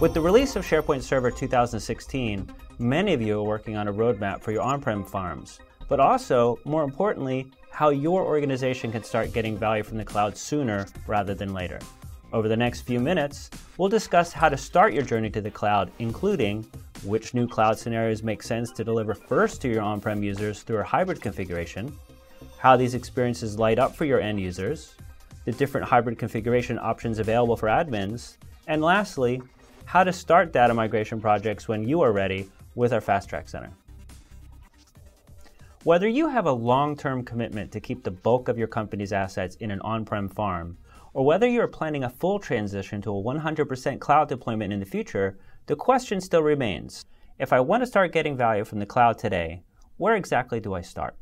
With the release of SharePoint Server 2016, many of you are working on a roadmap for your on prem farms, but also, more importantly, how your organization can start getting value from the cloud sooner rather than later. Over the next few minutes, we'll discuss how to start your journey to the cloud, including which new cloud scenarios make sense to deliver first to your on prem users through a hybrid configuration, how these experiences light up for your end users, the different hybrid configuration options available for admins, and lastly, how to start data migration projects when you are ready with our Fast Track Center. Whether you have a long term commitment to keep the bulk of your company's assets in an on prem farm, or whether you are planning a full transition to a 100% cloud deployment in the future, the question still remains if I want to start getting value from the cloud today, where exactly do I start?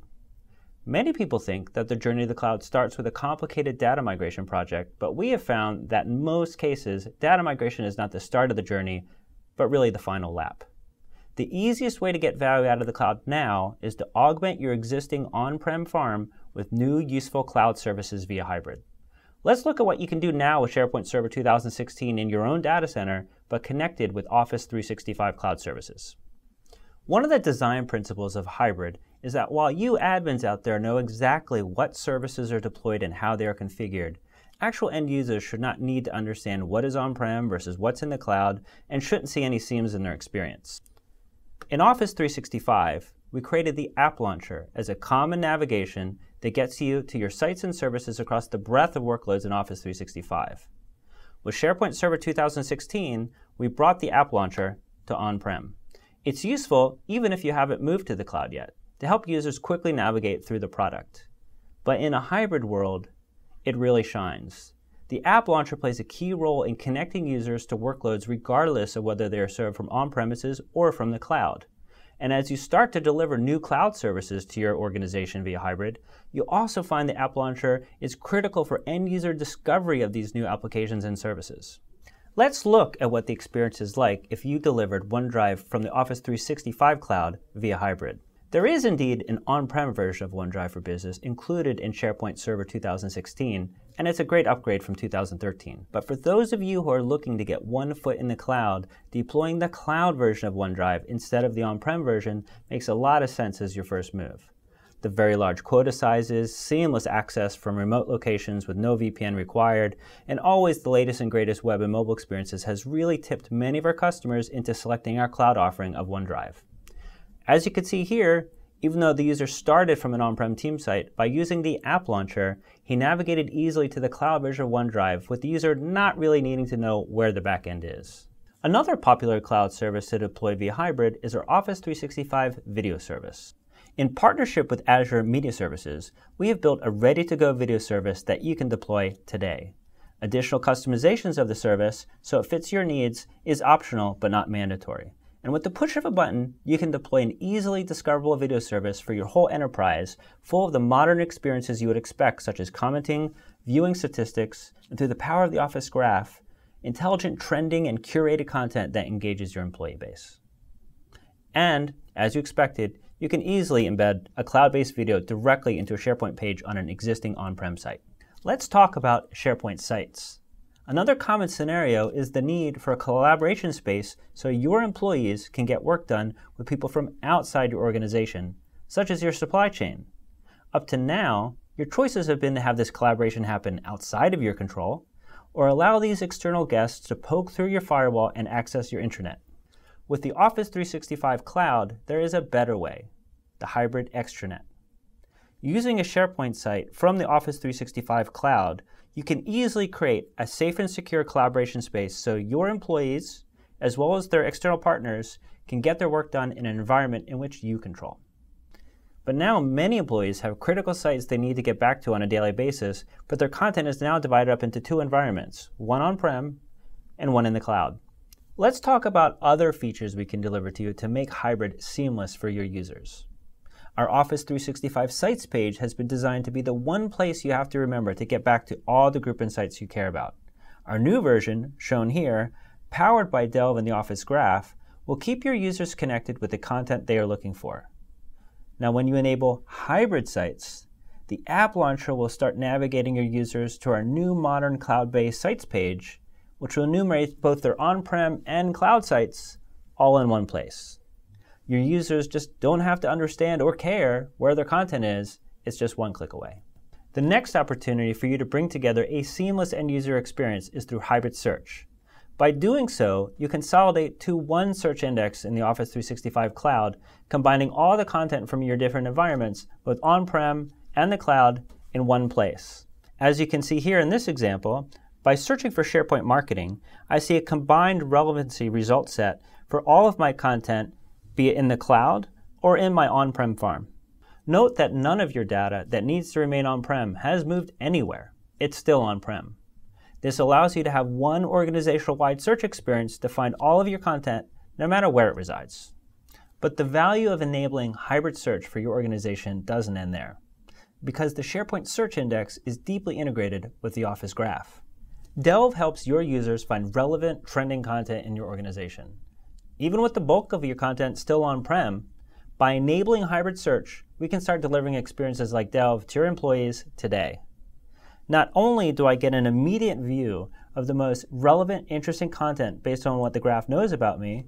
Many people think that the journey to the cloud starts with a complicated data migration project, but we have found that in most cases, data migration is not the start of the journey, but really the final lap. The easiest way to get value out of the cloud now is to augment your existing on prem farm with new useful cloud services via hybrid. Let's look at what you can do now with SharePoint Server 2016 in your own data center, but connected with Office 365 cloud services. One of the design principles of hybrid is that while you admins out there know exactly what services are deployed and how they are configured, actual end users should not need to understand what is on prem versus what's in the cloud and shouldn't see any seams in their experience. In Office 365, we created the App Launcher as a common navigation that gets you to your sites and services across the breadth of workloads in Office 365. With SharePoint Server 2016, we brought the App Launcher to on prem. It's useful even if you haven't moved to the cloud yet to help users quickly navigate through the product. But in a hybrid world, it really shines. The App Launcher plays a key role in connecting users to workloads regardless of whether they are served from on premises or from the cloud. And as you start to deliver new cloud services to your organization via hybrid, you'll also find the App Launcher is critical for end user discovery of these new applications and services. Let's look at what the experience is like if you delivered OneDrive from the Office 365 cloud via hybrid. There is indeed an on-prem version of OneDrive for Business included in SharePoint Server 2016, and it's a great upgrade from 2013. But for those of you who are looking to get one foot in the cloud, deploying the cloud version of OneDrive instead of the on-prem version makes a lot of sense as your first move. The very large quota sizes, seamless access from remote locations with no VPN required, and always the latest and greatest web and mobile experiences has really tipped many of our customers into selecting our cloud offering of OneDrive. As you can see here, even though the user started from an on-prem team site, by using the app launcher, he navigated easily to the cloud version OneDrive with the user not really needing to know where the backend is. Another popular cloud service to deploy via hybrid is our Office 365 video service. In partnership with Azure Media Services, we have built a ready-to-go video service that you can deploy today. Additional customizations of the service, so it fits your needs, is optional but not mandatory. And with the push of a button, you can deploy an easily discoverable video service for your whole enterprise, full of the modern experiences you would expect, such as commenting, viewing statistics, and through the power of the Office Graph, intelligent trending and curated content that engages your employee base. And, as you expected, you can easily embed a cloud based video directly into a SharePoint page on an existing on prem site. Let's talk about SharePoint sites. Another common scenario is the need for a collaboration space so your employees can get work done with people from outside your organization, such as your supply chain. Up to now, your choices have been to have this collaboration happen outside of your control, or allow these external guests to poke through your firewall and access your intranet. With the Office 365 Cloud, there is a better way the hybrid extranet. Using a SharePoint site from the Office 365 Cloud, you can easily create a safe and secure collaboration space so your employees, as well as their external partners, can get their work done in an environment in which you control. But now many employees have critical sites they need to get back to on a daily basis, but their content is now divided up into two environments, one on-prem and one in the cloud. Let's talk about other features we can deliver to you to make hybrid seamless for your users. Our Office 365 Sites page has been designed to be the one place you have to remember to get back to all the group insights you care about. Our new version, shown here, powered by Delve and the Office Graph, will keep your users connected with the content they are looking for. Now, when you enable hybrid sites, the App Launcher will start navigating your users to our new modern cloud based sites page, which will enumerate both their on prem and cloud sites all in one place. Your users just don't have to understand or care where their content is, it's just one click away. The next opportunity for you to bring together a seamless end user experience is through hybrid search. By doing so, you consolidate to one search index in the Office 365 cloud, combining all the content from your different environments, both on prem and the cloud, in one place. As you can see here in this example, by searching for SharePoint marketing, I see a combined relevancy result set for all of my content, be it in the cloud or in my on prem farm. Note that none of your data that needs to remain on prem has moved anywhere. It's still on prem. This allows you to have one organizational wide search experience to find all of your content no matter where it resides. But the value of enabling hybrid search for your organization doesn't end there, because the SharePoint Search Index is deeply integrated with the Office Graph. Delve helps your users find relevant, trending content in your organization. Even with the bulk of your content still on prem, by enabling hybrid search, we can start delivering experiences like Delve to your employees today. Not only do I get an immediate view of the most relevant, interesting content based on what the graph knows about me,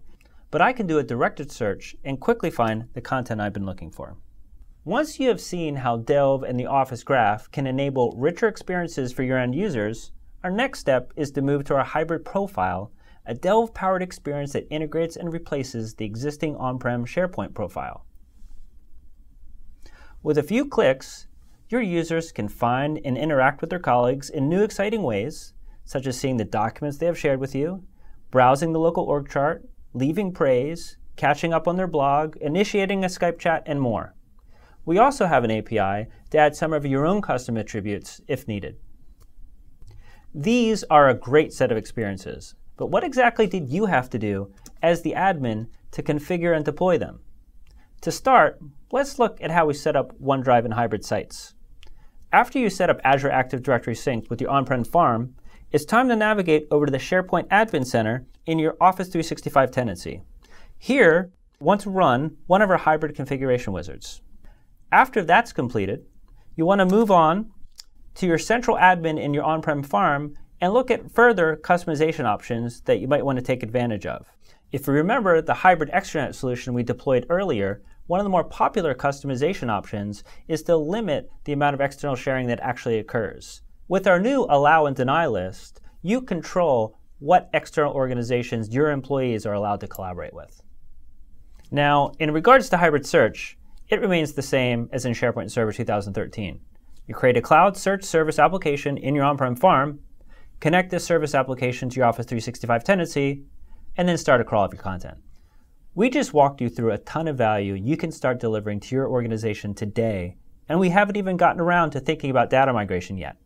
but I can do a directed search and quickly find the content I've been looking for. Once you have seen how Delve and the Office Graph can enable richer experiences for your end users, our next step is to move to our hybrid profile a Delve powered experience that integrates and replaces the existing on prem SharePoint profile. With a few clicks, your users can find and interact with their colleagues in new exciting ways, such as seeing the documents they have shared with you, browsing the local org chart, leaving praise, catching up on their blog, initiating a Skype chat, and more. We also have an API to add some of your own custom attributes if needed. These are a great set of experiences, but what exactly did you have to do as the admin to configure and deploy them? To start, let's look at how we set up OneDrive and hybrid sites. After you set up Azure Active Directory Sync with your on-prem farm, it's time to navigate over to the SharePoint Admin Center in your Office 365 tenancy. Here, want to run one of our hybrid configuration wizards. After that's completed, you want to move on to your central admin in your on-prem farm and look at further customization options that you might want to take advantage of. If you remember the hybrid extranet solution we deployed earlier, one of the more popular customization options is to limit the amount of external sharing that actually occurs. With our new allow and deny list, you control what external organizations your employees are allowed to collaborate with. Now, in regards to hybrid search, it remains the same as in SharePoint Server 2013. You create a cloud search service application in your on prem farm connect this service application to your Office 365 tenancy, and then start a crawl of your content. We just walked you through a ton of value you can start delivering to your organization today, and we haven't even gotten around to thinking about data migration yet.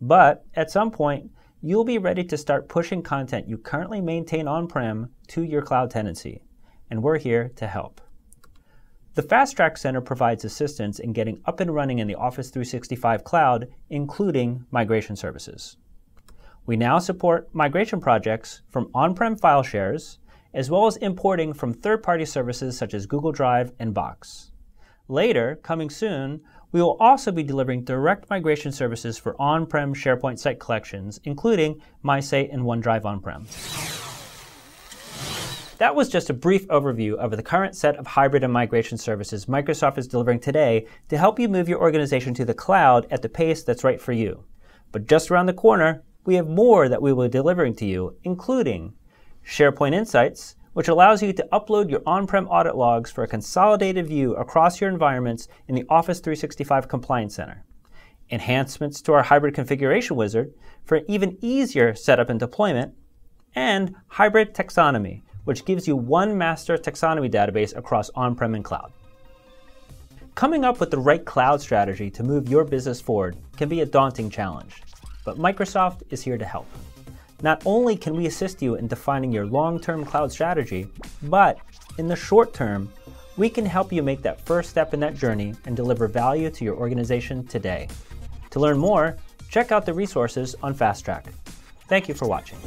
But at some point, you'll be ready to start pushing content you currently maintain on prem to your cloud tenancy, and we're here to help. The Fast Track Center provides assistance in getting up and running in the Office 365 cloud, including migration services. We now support migration projects from on prem file shares, as well as importing from third party services such as Google Drive and Box. Later, coming soon, we will also be delivering direct migration services for on prem SharePoint site collections, including MySite and OneDrive on prem. That was just a brief overview of the current set of hybrid and migration services Microsoft is delivering today to help you move your organization to the cloud at the pace that's right for you. But just around the corner, we have more that we will be delivering to you, including SharePoint Insights, which allows you to upload your on prem audit logs for a consolidated view across your environments in the Office 365 Compliance Center. Enhancements to our hybrid configuration wizard for an even easier setup and deployment, and hybrid taxonomy, which gives you one master taxonomy database across on prem and cloud. Coming up with the right cloud strategy to move your business forward can be a daunting challenge but Microsoft is here to help. Not only can we assist you in defining your long term cloud strategy, but in the short term, we can help you make that first step in that journey and deliver value to your organization today. To learn more, check out the resources on Fast Track. Thank you for watching.